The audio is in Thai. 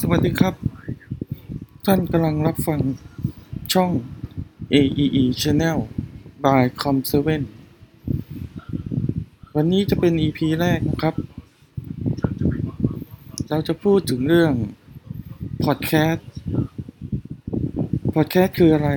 สวัสดีครับ ท่านกำลังรับฟังช่อง AEE Channel by Com7 วันนี้จะเป็น EP แรกนะครับ เราจะพูดถึงเรื่อง Podcast Podcast คืออะไร